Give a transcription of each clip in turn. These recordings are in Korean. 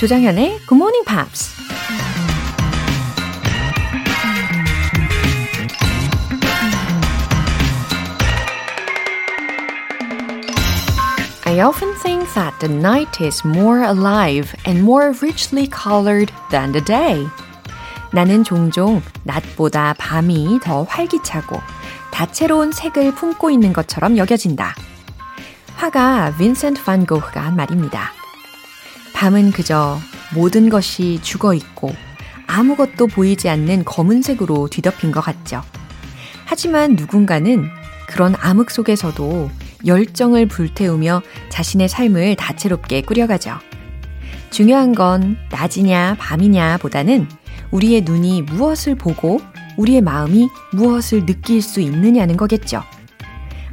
조장현의 Good Morning Pops. I often think that the night is more alive and more richly colored than the day. 나는 종종 낮보다 밤이 더 활기차고 다채로운 색을 품고 있는 것처럼 여겨진다. 화가 빈센트 반 고흐가 한 말입니다. 밤은 그저 모든 것이 죽어 있고 아무것도 보이지 않는 검은색으로 뒤덮인 것 같죠. 하지만 누군가는 그런 암흑 속에서도 열정을 불태우며 자신의 삶을 다채롭게 꾸려가죠. 중요한 건 낮이냐 밤이냐 보다는 우리의 눈이 무엇을 보고 우리의 마음이 무엇을 느낄 수 있느냐는 거겠죠.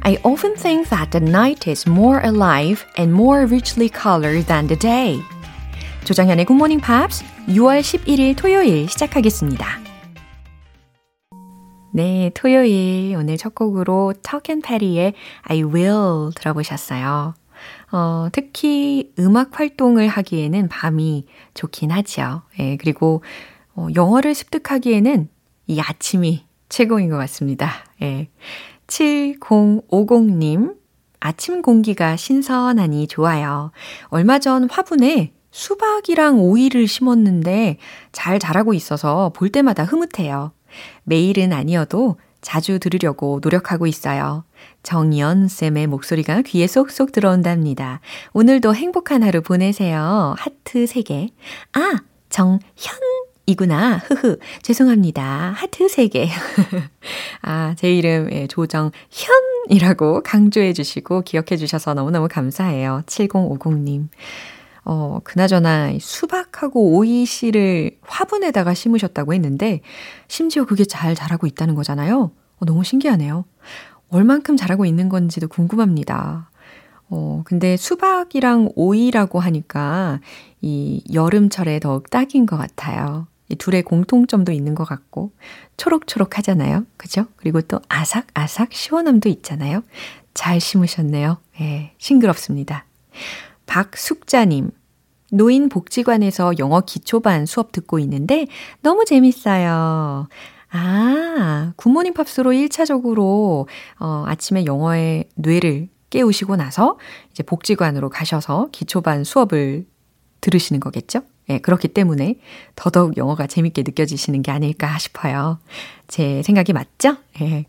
I often think that the night is more alive and more richly colored than the day. 조정현의 Morning Pops 6월 11일 토요일 시작하겠습니다. 네, 토요일 오늘 첫 곡으로 and Patty의 I Will 들어보셨어요. 어, 특히 음악 활동을 하기에는 밤이 좋긴 하죠. 예, 그리고 어, 영어를 습득하기에는 이 아침이 최고인 것 같습니다. 예. 7050님, 아침 공기가 신선하니 좋아요. 얼마 전 화분에 수박이랑 오이를 심었는데 잘 자라고 있어서 볼 때마다 흐뭇해요. 매일은 아니어도 자주 들으려고 노력하고 있어요. 정연 쌤의 목소리가 귀에 쏙쏙 들어온답니다. 오늘도 행복한 하루 보내세요. 하트 3개. 아, 정현 이구나. 흐흐. 죄송합니다. 하트 3개. 아, 제 이름 예, 조정현이라고 강조해 주시고 기억해 주셔서 너무너무 감사해요. 7050님. 어, 그나저나 수박하고 오이 씨를 화분에다가 심으셨다고 했는데 심지어 그게 잘 자라고 있다는 거잖아요. 어, 너무 신기하네요. 얼만큼 자라고 있는 건지도 궁금합니다. 어, 근데 수박이랑 오이라고 하니까 이 여름철에 더욱 딱인 것 같아요. 이 둘의 공통점도 있는 것 같고 초록초록 하잖아요. 그죠? 그리고 또 아삭아삭 시원함도 있잖아요. 잘 심으셨네요. 예, 싱그럽습니다. 박숙자님. 노인복지관에서 영어 기초반 수업 듣고 있는데 너무 재밌어요. 아, 굿모닝 팝스로 1차적으로 어, 아침에 영어의 뇌를 깨우시고 나서 이제 복지관으로 가셔서 기초반 수업을 들으시는 거겠죠? 예, 그렇기 때문에 더더욱 영어가 재밌게 느껴지시는 게 아닐까 싶어요. 제 생각이 맞죠? 예.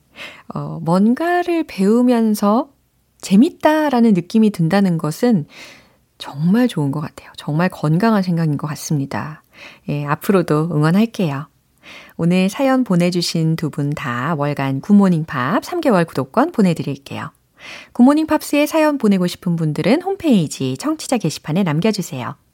어, 뭔가를 배우면서 재밌다라는 느낌이 든다는 것은 정말 좋은 것 같아요. 정말 건강한 생각인 것 같습니다. 예, 앞으로도 응원할게요. 오늘 사연 보내주신 두 분 다 월간 굿모닝 팝스 3개월 구독권 보내드릴게요. 굿모닝 팝스에 사연 보내고 싶은 분들은 홈페이지 청취자 게시판에 남겨주세요.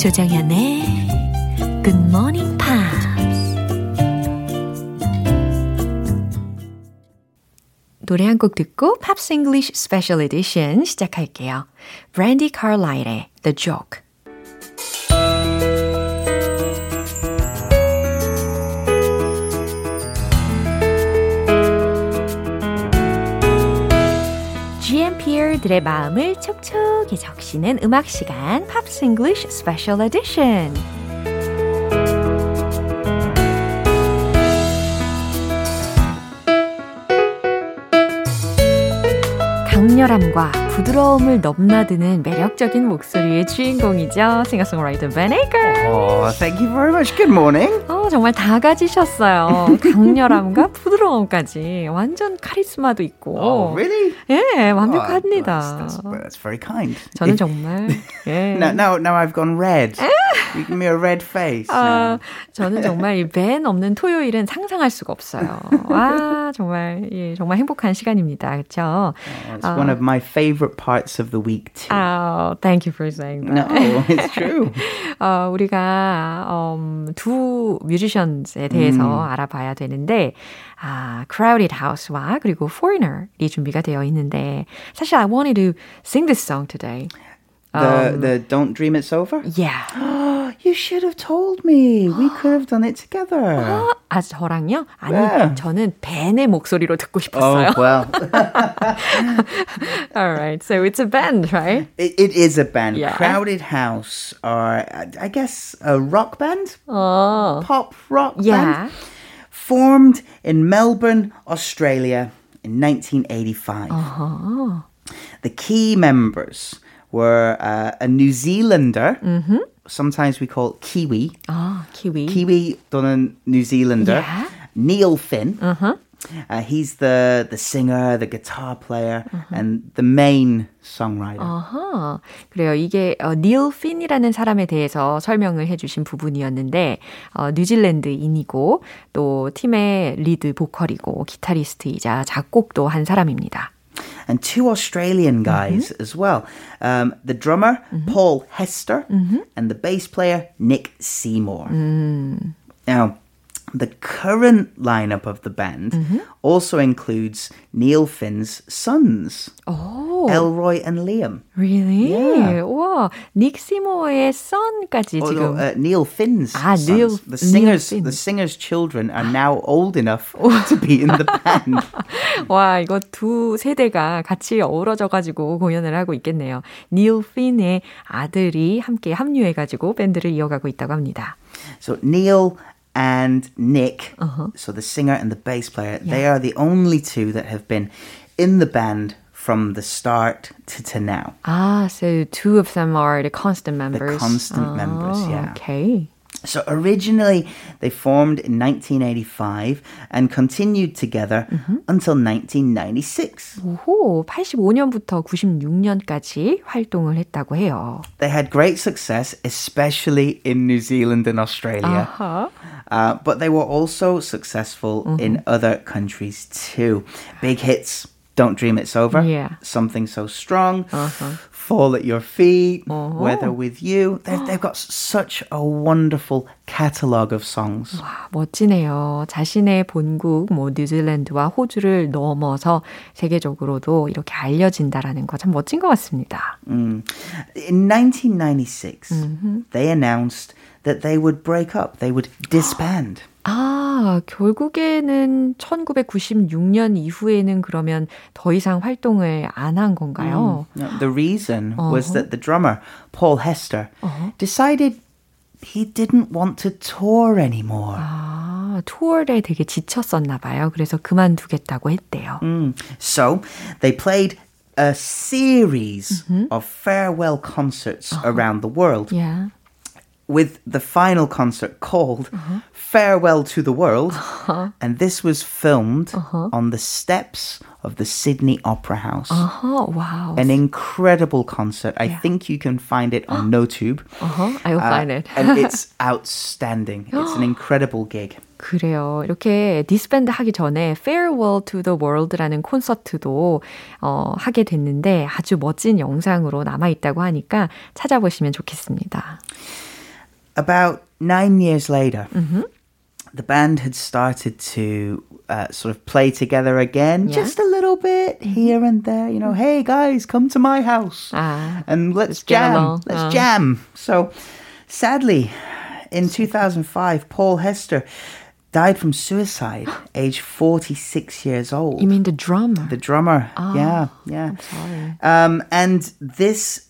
조정현의 Good Morning Pops. 노래 한 곡 듣고 팝스 잉글리쉬 스페셜 에디션 시작할게요. 브랜디 칼라일의 The Joke. GMPR들의 마음을 촉촉히 적시는 음악 시간 팝스 잉글리쉬 스페셜 에디션 강렬함과 부드러움을 넘나드는 매력적인 목소리의 주인공이죠. 싱어송라이터 Ben Aker. Oh, thank you very much. Good morning. 어, 정말 다 가지셨어요. 강렬함과 부드러움까지 완전 카리스마도 있고. Oh, really? 예, 완벽합니다. Oh, that's, that's, that's very kind. 저는 정말 예. Now, now, now I've gone red. you give me a red face. 아, 저는 정말 이밴 없는 토요일은 상상할 수가 없어요. 와, 정말 예, 정말 행복한 시간입니다. 그렇죠? Oh, it's uh, one of my favorite parts of the week too. Oh, thank you for saying that. No, it's true. 어, 우리가 음, 두 뮤지션에 대해서 음. 알아봐야 되는데 아, Crowded House와 그리고 Foreigner이 준비가 되어 있는데 사실 I wanted to sing this song today. The um, the Don't Dream It's Over? Yeah. you should have told me. We could have done it together. 아, 저랑요? 아니, yeah. 저는 벤의 목소리로 듣고 싶었어요. Oh, well. All right. So it's a band, right? It, it is a band. Yeah. Crowded House are, I guess, a rock band? Oh. Pop rock yeah. band? Formed in Melbourne, Australia in 1985. Uh-huh. The key members were uh, a New Zealander. Mm-hmm. Sometimes we call it Kiwi. Ah, Kiwi. Kiwi 또는 New Zealander. Yeah. Neil Finn. Uh-huh. Uh, he's the the singer, the guitar player, uh-huh. and the main songwriter. 아하. 그래요. 이게 어, 닐 핀이라는 사람에 대해서 설명을 해주신 부분이었는데 어, 뉴질랜드인이고 또 팀의 리드 보컬이고 기타리스트이자 작곡도 한 사람입니다. And two Australian guys mm-hmm. as well. Um, the drummer, mm-hmm. Paul Hester, mm-hmm. and the bass player, Nick Seymour. Mm. Now, the current lineup of the band mm-hmm. also includes Neil Finn's sons, oh. Elroy and Liam. Really? Yeah. 와, 닉 시모의 son까지 oh, 지금. Uh, Neil Finn's 아, sons. Neil, the singers, Neil the singers' children are now old enough to be in the band. 와, 이거 두 세대가 같이 어우러져 가지고 공연을 하고 있겠네요. 닐 핀의 아들이 함께 합류해 가지고 밴드를 이어가고 있다고 합니다. So Neil and Nick, uh-huh. so the singer and the bass player, yeah. they are the only two that have been in the band from the start to, to now. Ah, so two of them are the constant members. The constant oh, members, yeah. Okay. So originally they formed in 1985 and continued together mm-hmm. until 1996. 오호, 85년부터 96년까지 활동을 했다고 해요. They had great success, especially in New Zealand and Australia. Uh-huh. Uh, but they were also successful mm-hmm. in other countries too. Big hits. Don't Dream It's Over. Yeah. Something So Strong. Uh-huh. Fall at Your Feet, uh-huh. Weather With You. They've, they've got such a wonderful catalogue of songs. 와, 멋지네요. 자신의 본국 뭐 뉴질랜드와 호주를 넘어서 세계적으로도 이렇게 알려진다라는 거 참 멋진 것 같습니다. Mm. In 1996, mm-hmm. they announced that they would break up. They would disband. 아, 결국에는 1996년 이후에는 그러면 더 이상 활동을 안 한 건가요? Mm. The reason uh-huh. was that the drummer, Paul Hester, uh-huh. decided he didn't want to tour anymore. 아, 투어에 되게 지쳤었나 봐요. 그래서 그만두겠다고 했대요. Mm. So, they played a series mm-hmm. of farewell concerts uh-huh. around the world. Yeah. with the final concert called uh-huh. Farewell to the World. Uh-huh. And this was filmed uh-huh. on the steps of the Sydney Opera House. Uh-huh. Wow. An incredible concert. I yeah. think you can find it on NoTube. Uh-huh. I'll uh, find it. and it's outstanding. It's an incredible gig. 그래요. 이렇게 디스밴드 하기 전에 Farewell to the World라는 콘서트도 어, 하게 됐는데 아주 멋진 영상으로 남아 있다고 하니까 찾아보시면 좋겠습니다. about nine years later, mm-hmm. the band had started to uh, sort of play together again, yeah. just a little bit mm-hmm. here and there. You know, hey guys, come to my house ah, and let's jam. Let's uh. jam. So, sadly, in 2005, Paul Hester died from suicide, age 46 years old. You mean the drummer? The drummer. Oh, yeah, yeah. Um, and this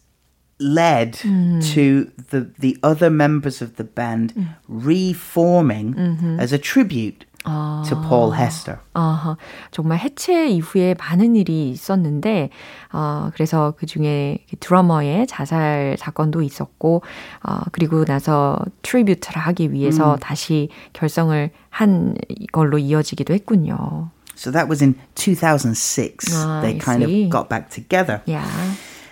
led mm. to the the other members of the band mm. reforming mm-hmm. as a tribute 아. to Paul Hester. 아, 정말 해체 이후에 많은 일이 있었는데, 어, 그래서 그 중에 드러머의 자살 사건도 있었고, 어, 그리고 나서 트리뷰트를 하기 위해서 음. 다시 결성을 한 걸로 이어지기도 했군요. So that was in 2006. Ah, they I kind see. of got back together. Yeah.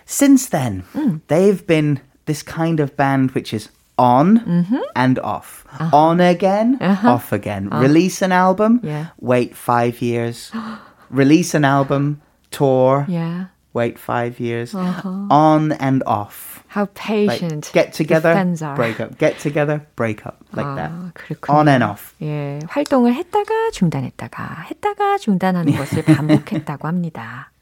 Since then, mm. they've been this kind of band which is on mm-hmm. and off. Uh-huh. On again, uh-huh. off again. Uh-huh. Release an album, yeah. wait five years. Release an album, tour, yeah. wait five years. Uh-huh. On and off. How patient. Like, get together, break up. Get together, break up. Like 아, that. 그렇군요. On and off. 예, 활동을 했다가 중단했다가 했다가 중단하는 것을 반복했다고 합니다.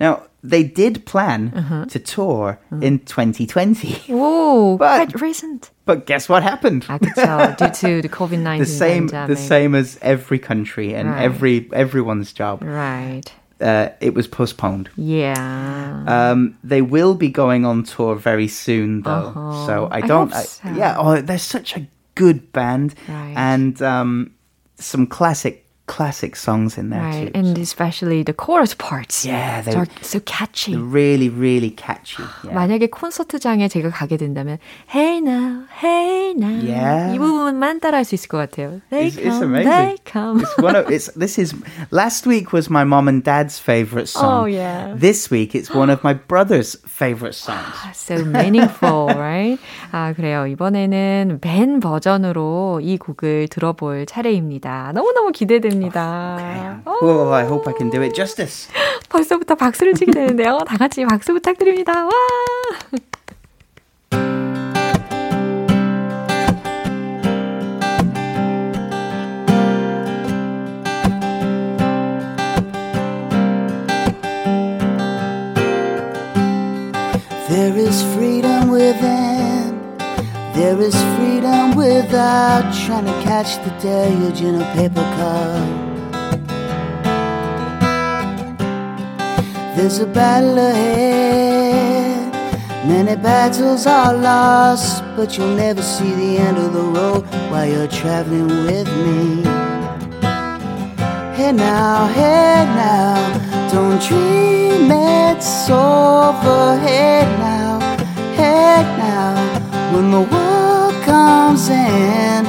Now, they did plan uh-huh. to tour uh-huh. in 2020. Whoa, but, quite recent. But guess what happened? I could tell due to the COVID 19 the same, pandemic. The same as every country and right. every everyone's job. Right. Uh, it was postponed. Yeah. Um, they will be going on tour very soon, though. Uh-huh. So I don't. I so. Yeah. Oh, they're such a good band, right. and um, some classic classic songs in there right. too. And especially the chorus parts. Yeah, they are so catchy. really, really catchy. Yeah. 만약에 콘서트장에 제가 가게 된다면 Hey now, Hey now yeah. 이 부분만 따라할 수 있을 것 같아요. They it's, come, it's amazing. they come. It's one of it's this is last week was my mom and dad's favorite song. Oh yeah. This week it's one of my brother's favorite songs. so meaningful, right? 아 그래요. 이번에는 밴 버전으로 이 곡을 들어볼 차례입니다. 너무 너무 기대됩니다. Okay. Oh, I hope I can do it justice. 벌써부터 박수를 치게 되는데요. 다 같이 박수 부탁드립니다. 와! There is freedom within. There is freedom without trying to catch the deluge in a paper cup. There's a battle ahead. Many battles are lost, but you'll never see the end of the road while you're traveling with me. Hey now, hey now, don't dream it's over. Hey now, when the world comes in,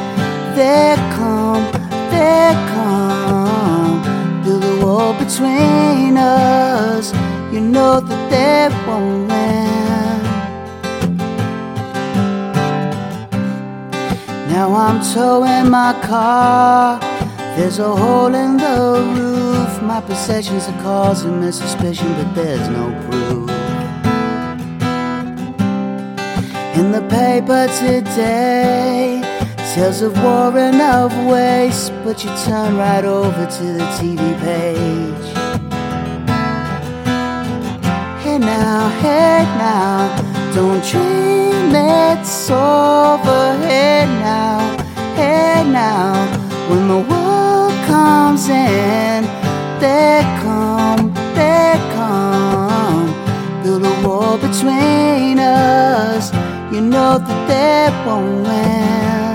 they come, they come. Build a wall between us, you know that they won't win. Now I'm towing my car. There's a hole in the roof. My possessions are causing me suspicion, but there's no proof. In the paper today, Tales of war and of waste, but you turn right over to the TV page. Hey now, hey now, don't dream it's over. Hey now, hey now, when the world comes in, they come, they come. Build a wall between us, you know that they won't win.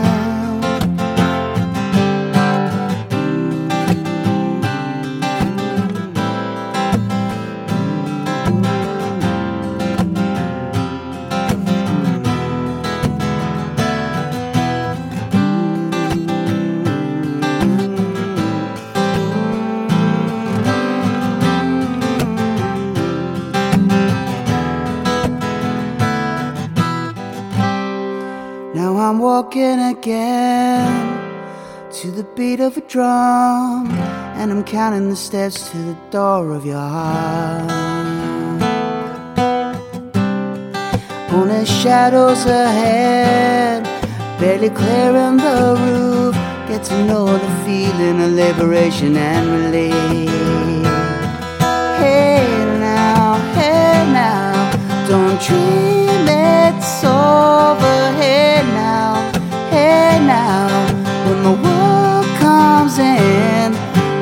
I'm walking again to the beat of a drum, and I'm counting the steps to the door of your heart. Only shadows ahead, barely clearing the roof. Get to know the feeling of liberation and relief. Hey now, hey now, don't dream it's over. Hey now, hey now, when the world comes in,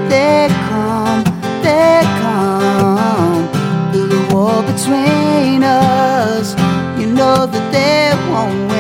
they come, they come. Build a wall between us, you know that they won't win.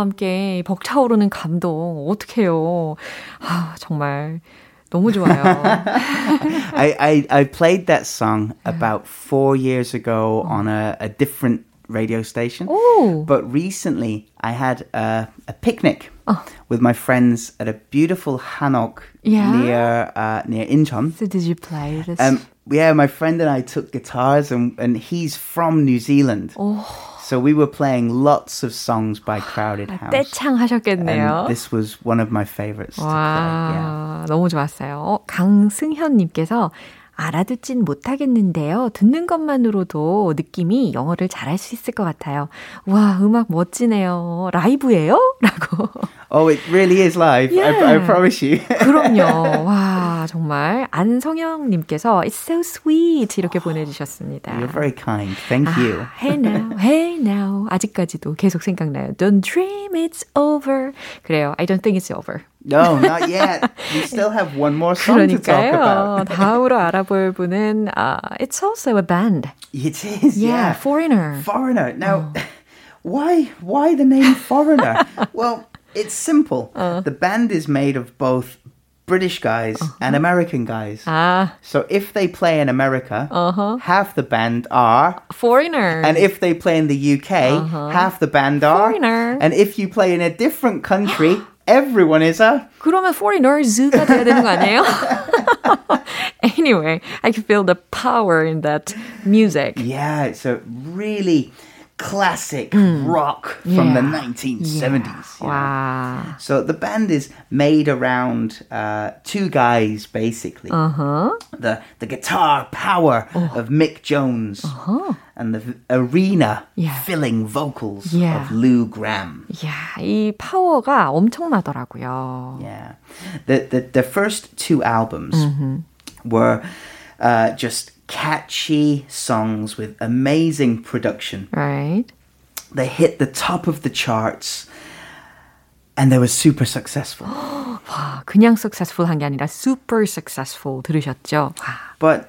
함께 벅차오르는 감동 어떡해요. 아, 정말 너무 좋아요. I, I, I played that song about four years ago on a, a different radio station. 오. But recently, I had a, a picnic with my friends at a beautiful hanok Yeah? near uh, near Incheon. So did you play this? Um, yeah, my friend and I took guitars, and, and he's from New Zealand. So we were playing lots of songs by Crowded House. 떼창 하셨겠네요. And this was one of my favorites to play. Yeah. 와, 너무 좋았어요. 어, 강승현님께서 알아듣진 못하겠는데요. 듣는 것만으로도 느낌이 영어를 잘할 수 있을 것 같아요. 와, 음악 멋지네요. 라이브예요? 라고. Oh, it really is live. I, I Yeah. promise you. 그럼요. 와, 정말 안성영 님께서 It's so sweet 이렇게 보내 주셨습니다. You're very kind. Thank you. 아, hey now, hey now. 아직까지도 계속 생각나요. Don't dream it's over. 그래요. I don't think it's over. No, not yet. We still have one more song to talk 그러니까요. about. 다음으로 알아볼 분은 uh, It's also a band. It is, Yeah, yeah. Foreigner. Foreigner. Now, why why the name Foreigner? well, it's simple. Uh. The band is made of both British guys Uh-huh. and American guys. 아, So if they play in America, Uh-huh. half the band are Foreigner. and if they play in the UK, half the band are. Uh-huh. Foreigner. And if you play in a different country, everyone is a 그러면 foreigners가 돼야 되는 거 아니에요? anyway, I can feel the power in that music. Yeah, it's a really classic rock from the Hmm. Yeah. 1970s. you know. 와. So the band is made around uh, two guys, basically. Uh-huh. The the guitar power Oh. of Mick Jones and the v- arena Yeah. filling vocals Yeah. of Lou Graham. 이야, 이 파워가 엄청나더라고요. Yeah, the the, the first two albums Mm-hmm. were uh, just catchy songs with amazing production. Right? They hit the top of the charts. And they were super successful. 와, 그냥 successful 한 게 아니라 super successful 들으셨죠? 와. But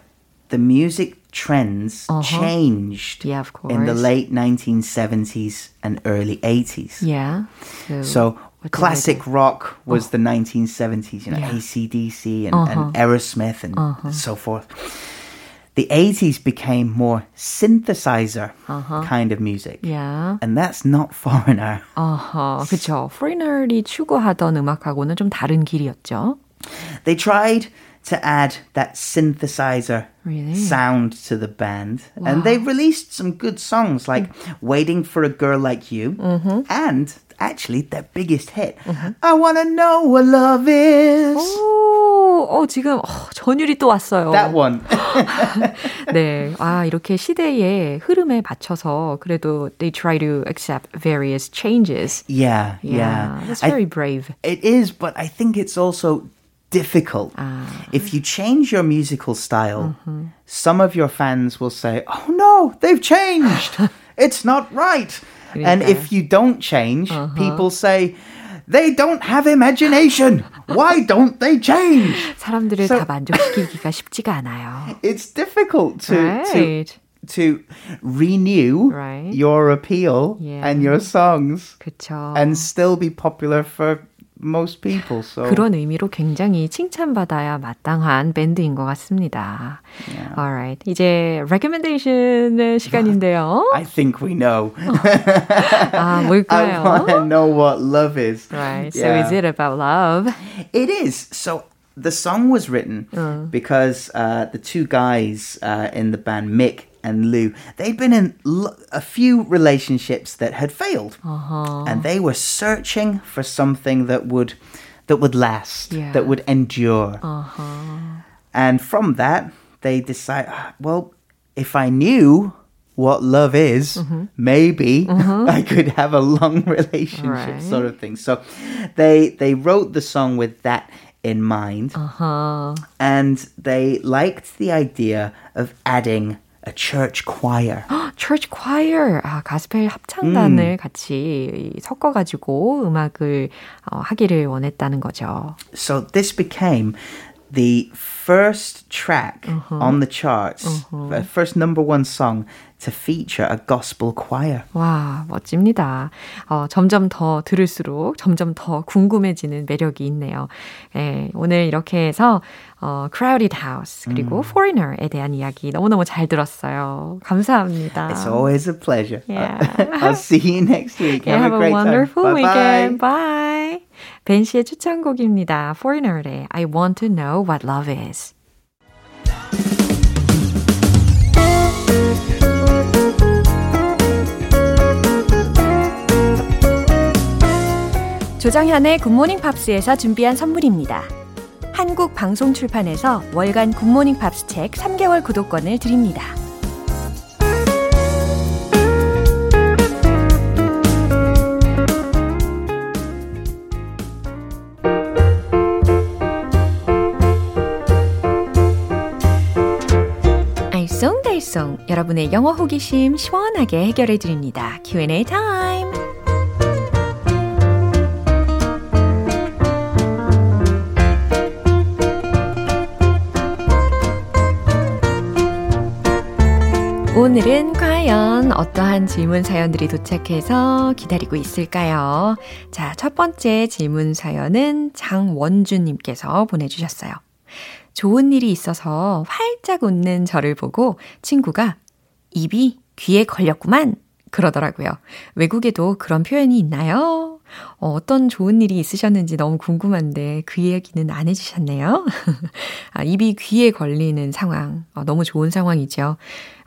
the music trends changed Uh-huh. Yeah, of in the course. late 1970s and early 80s. Yeah. So what did classic they rock was the 1970s, you know, Yeah. Uh-huh. ACDC and, and Aerosmith and so forth. The 80s became more synthesizer kind of music. Uh-huh. Yeah. And that's not foreigner. 어허, 그쵸. foreigner이 추구하던 음악하고는 좀 다른 길이었죠. They tried to add that synthesizer Really? sound to the band. And they released some good songs like Waiting for a Girl Like You and actually their biggest hit, I Wanna Know What Love Is. 오, 어, 지금 어, 전율이 또 왔어요. That one. 네, 아 이렇게 시대의 흐름에 맞춰서 그래도 they try to accept various changes. yeah, Yeah, yeah. that's I- very brave. it is, but I think it's also difficult. Ah. If you change your musical style, some of your fans will say, "Oh no, they've changed. it's not right." And if you don't change, people say, "They don't have imagination. Why don't they change?" 사람들을 So- 다 만족시키기가 쉽지가 않아요. It's difficult to to Right. to renew Right. your appeal Yeah. and your songs 그렇죠. and still be popular for most people. So 그런 의미로 굉장히 칭찬받아야 마땅한 밴드인 것 같습니다. Alright, 이제 recommendation의 시간인데요. I think we know. 아, I 뭘까요? want to know what love is. Right, so Yeah. is it about love? It is. So the song was written because uh, the two guys uh, in the band, Mick and Lou, they'd been in l- a few relationships that had failed, Uh-huh. and they were searching for something that would that would last, Yeah. that would endure. Uh-huh. And from that, they decide, "Ah, well, if I knew what love is, Mm-hmm. maybe I could have a long relationship, Right. sort of thing. So they they wrote the song with that in mind, Uh-huh. and they liked the idea of adding a church choir. Church choir, 아, 가스펠 합창단을 같이 섞어 가지고 음악을 어, 하기를 원했다는 거죠. so this became the first track uh-huh. on the charts, uh-huh. the first number one song to feature a gospel choir. 와, 멋집니다. 어, 점점 더 들을수록 점점 더 궁금해지는 매력이 있네요. 예, 오늘 이렇게 해서 어, Crowded House 그리고 음. Foreigner에 대한 이야기 너무너무 잘 들었어요. 감사합니다. It's always a pleasure. Yeah. I'll see you next week. Have, have a, a great wonderful time. weekend. Bye. bye. 벤 씨의 추천곡입니다. Foreigner의 I Want to Know What Love Is. 조정현의 굿모닝 팝스에서 준비한 선물입니다. 한국 방송 출판에서 월간 굿모닝 팝스 책 3개월 구독권을 드립니다. 알쏭달쏭 여러분의 영어 호기심 시원하게 해결해 드립니다. Q&A 타임. 오늘은 과연 어떠한 질문 사연들이 도착해서 기다리고 있을까요? 자, 첫 번째 질문 사연은 장원주님께서 보내주셨어요. 좋은 일이 있어서 활짝 웃는 저를 보고 친구가 입이 귀에 걸렸구만 그러더라고요. 외국에도 그런 표현이 있나요? 어, 떤 좋은 일이 있으셨는지 너무 궁금한데 그 얘기는 안 해주셨네요. 아, 입이 귀에 걸리는 상황. 어, 너무 좋은 상황이죠.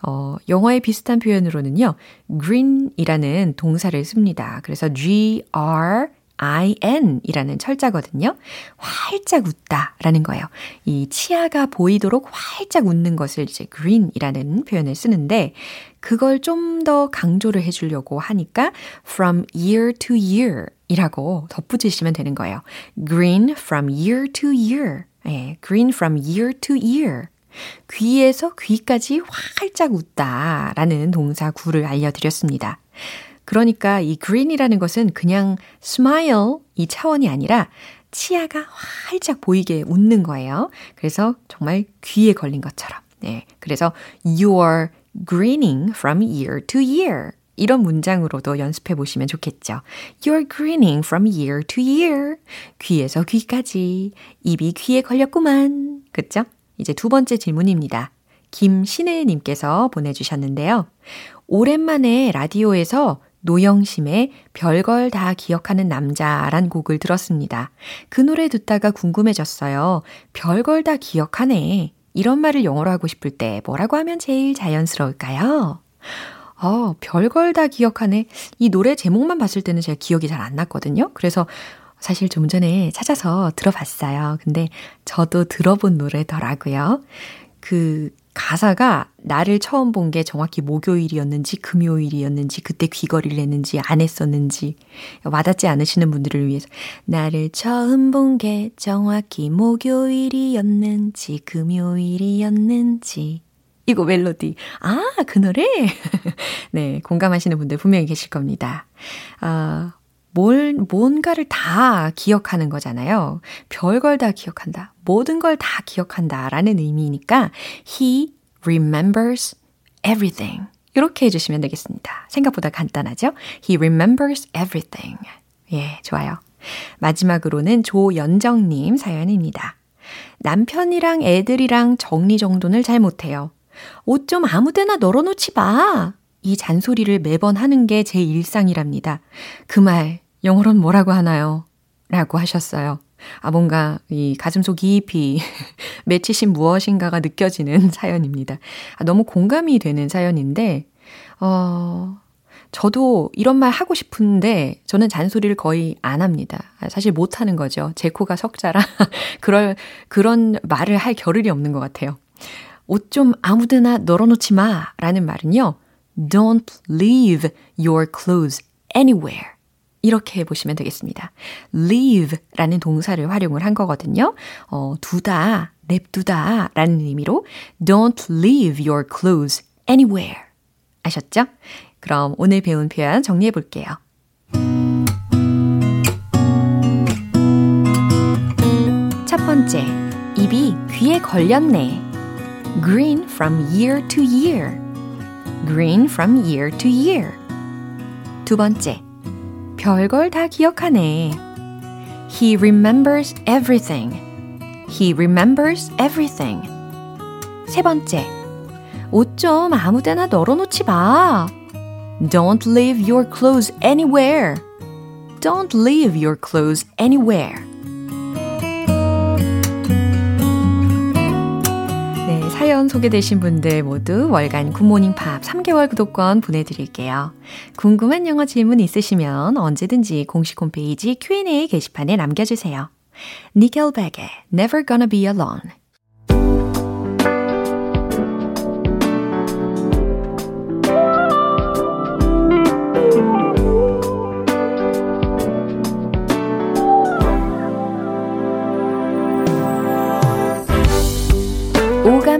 어, 영어의 비슷한 표현으로는요, green이라는 동사를 씁니다. 그래서 G-R IN이라는 철자거든요. 활짝 웃다 라는 거예요. 이 치아가 보이도록 활짝 웃는 것을 이제 green이라는 표현을 쓰는데, 그걸 좀 더 강조를 해주려고 하니까 from year to year 이라고 덧붙이시면 되는 거예요. green from year to year. 예, green from year to year. 귀에서 귀까지 활짝 웃다 라는 동사 구를 알려드렸습니다. 그러니까 이 green이라는 것은 그냥 smile 이 차원이 아니라 치아가 활짝 보이게 웃는 거예요. 그래서 정말 귀에 걸린 것처럼. 네. 그래서 you are grinning from year to year. 이런 문장으로도 연습해 보시면 좋겠죠. You're grinning from year to year. 귀에서 귀까지. 입이 귀에 걸렸구만. 그쵸? 이제 두 번째 질문입니다. 김신혜님께서 보내주셨는데요. 오랜만에 라디오에서 노영심의 별걸 다 기억하는 남자란 곡을 들었습니다. 그 노래 듣다가 궁금해졌어요. 별걸 다 기억하네. 이런 말을 영어로 하고 싶을 때 뭐라고 하면 제일 자연스러울까요? 어, 별걸 다 기억하네. 이 노래 제목만 봤을 때는 제가 기억이 잘 안 났거든요. 그래서 사실 좀 전에 찾아서 들어봤어요. 근데 저도 들어본 노래더라고요. 그 가사가 나를 처음 본 게 정확히 목요일이었는지 금요일이었는지 그때 귀걸이를 했는지 안 했었는지 와닿지 않으시는 분들을 위해서 나를 처음 본 게 정확히 목요일이었는지 금요일이었는지 이거 멜로디. 아, 그 노래? 네, 공감하시는 분들 분명히 계실 겁니다. 아, 뭘, 뭔가를 다 기억하는 거잖아요. 별걸 다 기억한다. 모든 걸 다 기억한다. 라는 의미니까, he remembers everything. 이렇게 해주시면 되겠습니다. 생각보다 간단하죠? He remembers everything. 예, 좋아요. 마지막으로는 조연정님 사연입니다. 남편이랑 애들이랑 정리정돈을 잘 못해요. 옷 좀 아무 데나 널어놓지 마. 이 잔소리를 매번 하는 게 제 일상이랍니다. 그 말 영어로는 뭐라고 하나요? 라고 하셨어요. 아, 뭔가 이 가슴속 깊이 맺히신 무엇인가가 느껴지는 사연입니다. 아, 너무 공감이 되는 사연인데, 어, 저도 이런 말 하고 싶은데 저는 잔소리를 거의 안 합니다. 아, 사실 못 하는 거죠. 제 코가 석자라 그럴 그런 말을 할 겨를이 없는 것 같아요. 옷 좀 아무데나 널어놓지 마 라는 말은요. Don't leave your clothes anywhere. 이렇게 보시면 되겠습니다. leave 라는 동사를 활용을 한 거거든요. 어, 두다, 냅두다 라는 의미로 don't leave your clothes anywhere. 아셨죠? 그럼 오늘 배운 표현 정리해 볼게요. 첫 번째, 입이 귀에 걸렸네. Green from year to year. Green from year to year. 두 번째. 별걸 다 기억하네. He remembers everything. He remembers everything. 세 번째. 옷 좀 아무 데나 널어놓지 마. Don't leave your clothes anywhere. Don't leave your clothes anywhere. 사연 소개되신 분들 모두 월간 굿모닝 팝 3개월 구독권 보내드릴게요. 궁금한 영어 질문 있으시면 언제든지 공식 홈페이지 Q&A 게시판에 남겨주세요. 니켈백의 Never Gonna Be Alone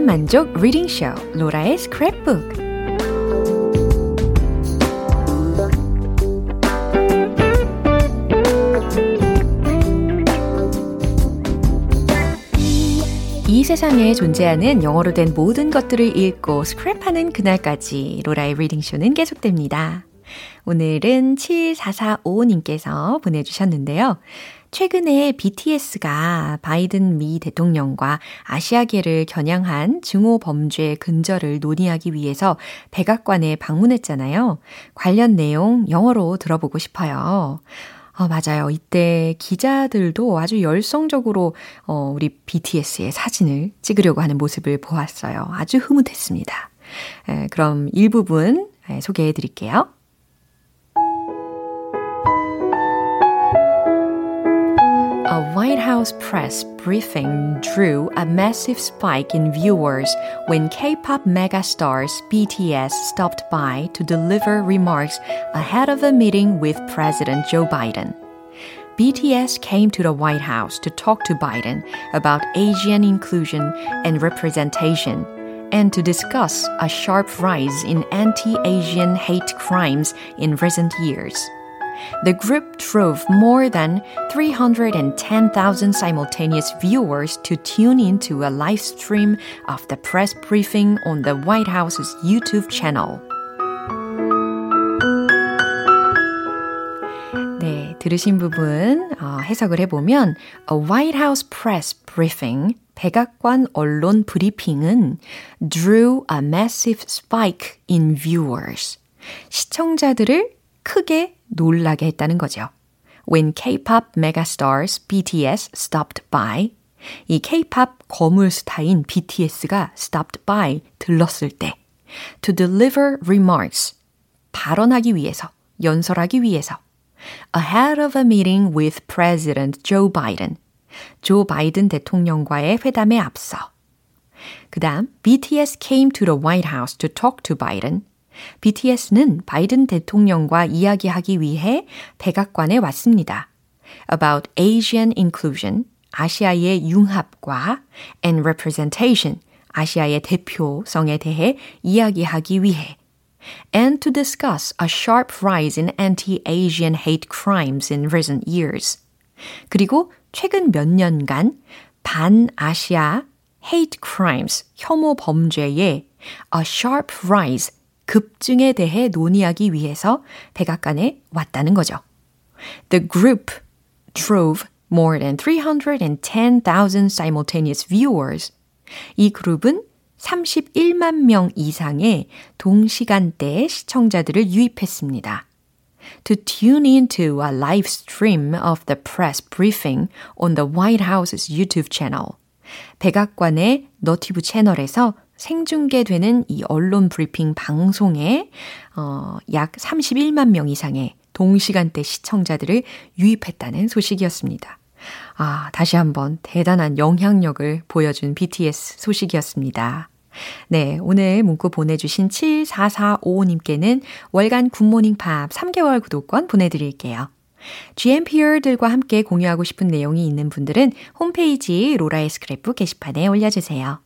만족 reading 쇼 로라의 스크랩북 이 세상에 존재하는 영어로 된 모든 것들을 읽고 스크랩하는 그날까지 로라의 reading 쇼는 계속됩니다. 오늘은 7445님께서 보내주셨는데요. 최근에 BTS가 바이든 미 대통령과 아시아계를 겨냥한 증오 범죄 근절을 논의하기 위해서 백악관에 방문했잖아요. 관련 내용 영어로 들어보고 싶어요. 어, 맞아요. 이때 기자들도 아주 열성적으로 어, 우리 BTS의 사진을 찍으려고 하는 모습을 보았어요. 아주 흐뭇했습니다. 에, 그럼 일부분 에, 소개해 드릴게요. A White House press briefing drew a massive spike in viewers when K-pop megastars BTS stopped by to deliver remarks ahead of a meeting with President Joe Biden. BTS came to the White House to talk to Biden about Asian inclusion and representation and to discuss a sharp rise in anti-Asian hate crimes in recent years The group drove more than 310,000 simultaneous viewers to tune into a live stream of the press briefing on the White House's YouTube channel. 네, 들으신 부분 어, 해석을 해보면 A White House press briefing, 백악관 언론 브리핑은 drew a massive spike in viewers. 시청자들을 크게 놀라게 했다는 거죠. When K-pop megastars BTS stopped by, 이 K-pop 거물 스타인 BTS가 stopped by 들렀을 때, to deliver remarks 발언하기 위해서, 연설하기 위해서, ahead of a meeting with President Joe Biden, 조 바이든 대통령과의 회담에 앞서. 그 다음, BTS came to the White House to talk to Biden. BTS는 바이든 대통령과 이야기하기 위해 백악관에 왔습니다. About Asian inclusion, 아시아의 융합과 and representation, 아시아의 대표성에 대해 이야기하기 위해 and to discuss a sharp rise in anti-Asian hate crimes in recent years. 그리고 최근 몇 년간 반아시아 hate crimes, 혐오 범죄의 a sharp rise, 급증에 대해 논의하기 위해서 백악관에 왔다는 거죠. The group drove more than 310,000 simultaneous viewers. 이 그룹은 31만 명 이상의 동시간대 시청자들을 유입했습니다. To tune into a live stream of the press briefing on the White House's YouTube channel. 백악관의 너티브 채널에서 생중계되는 이 언론 브리핑 방송에 어, 약 31만 명 이상의 동시간대 시청자들을 유입했다는 소식이었습니다. 아, 다시 한번 대단한 영향력을 보여준 BTS 소식이었습니다. 네, 오늘 문구 보내주신 7445님께는 월간 굿모닝 팝 3개월 구독권 보내드릴게요. GMPR들과 함께 공유하고 싶은 내용이 있는 분들은 홈페이지 로라의 스크랩북 게시판에 올려주세요.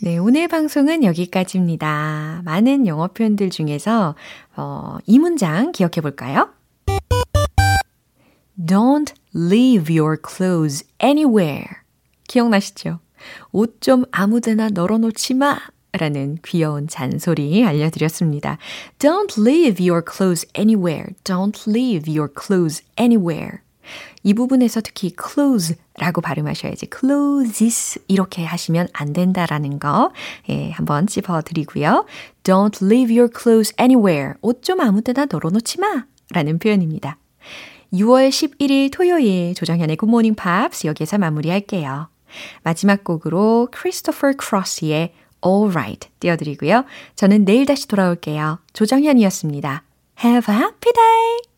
네, 오늘 방송은 여기까지입니다. 많은 영어 표현들 중에서 어, 이 문장 기억해 볼까요? Don't leave your clothes anywhere. 기억나시죠? 옷 좀 아무데나 널어놓지 마. 라는 귀여운 잔소리 알려드렸습니다. Don't leave your clothes anywhere. Don't leave your clothes anywhere. 이 부분에서 특히 close라고 발음하셔야지 closes 이렇게 하시면 안 된다라는 거 예, 한번 짚어드리고요. Don't leave your clothes anywhere. 옷 좀 아무 데나 널어놓지 마 라는 표현입니다. 6월 11일 토요일 조정현의 굿모닝 팝스 여기에서 마무리할게요. 마지막 곡으로 크리스토퍼 크로스의 All Right 띄워드리고요. 저는 내일 다시 돌아올게요. 조정현이었습니다. Have a happy day!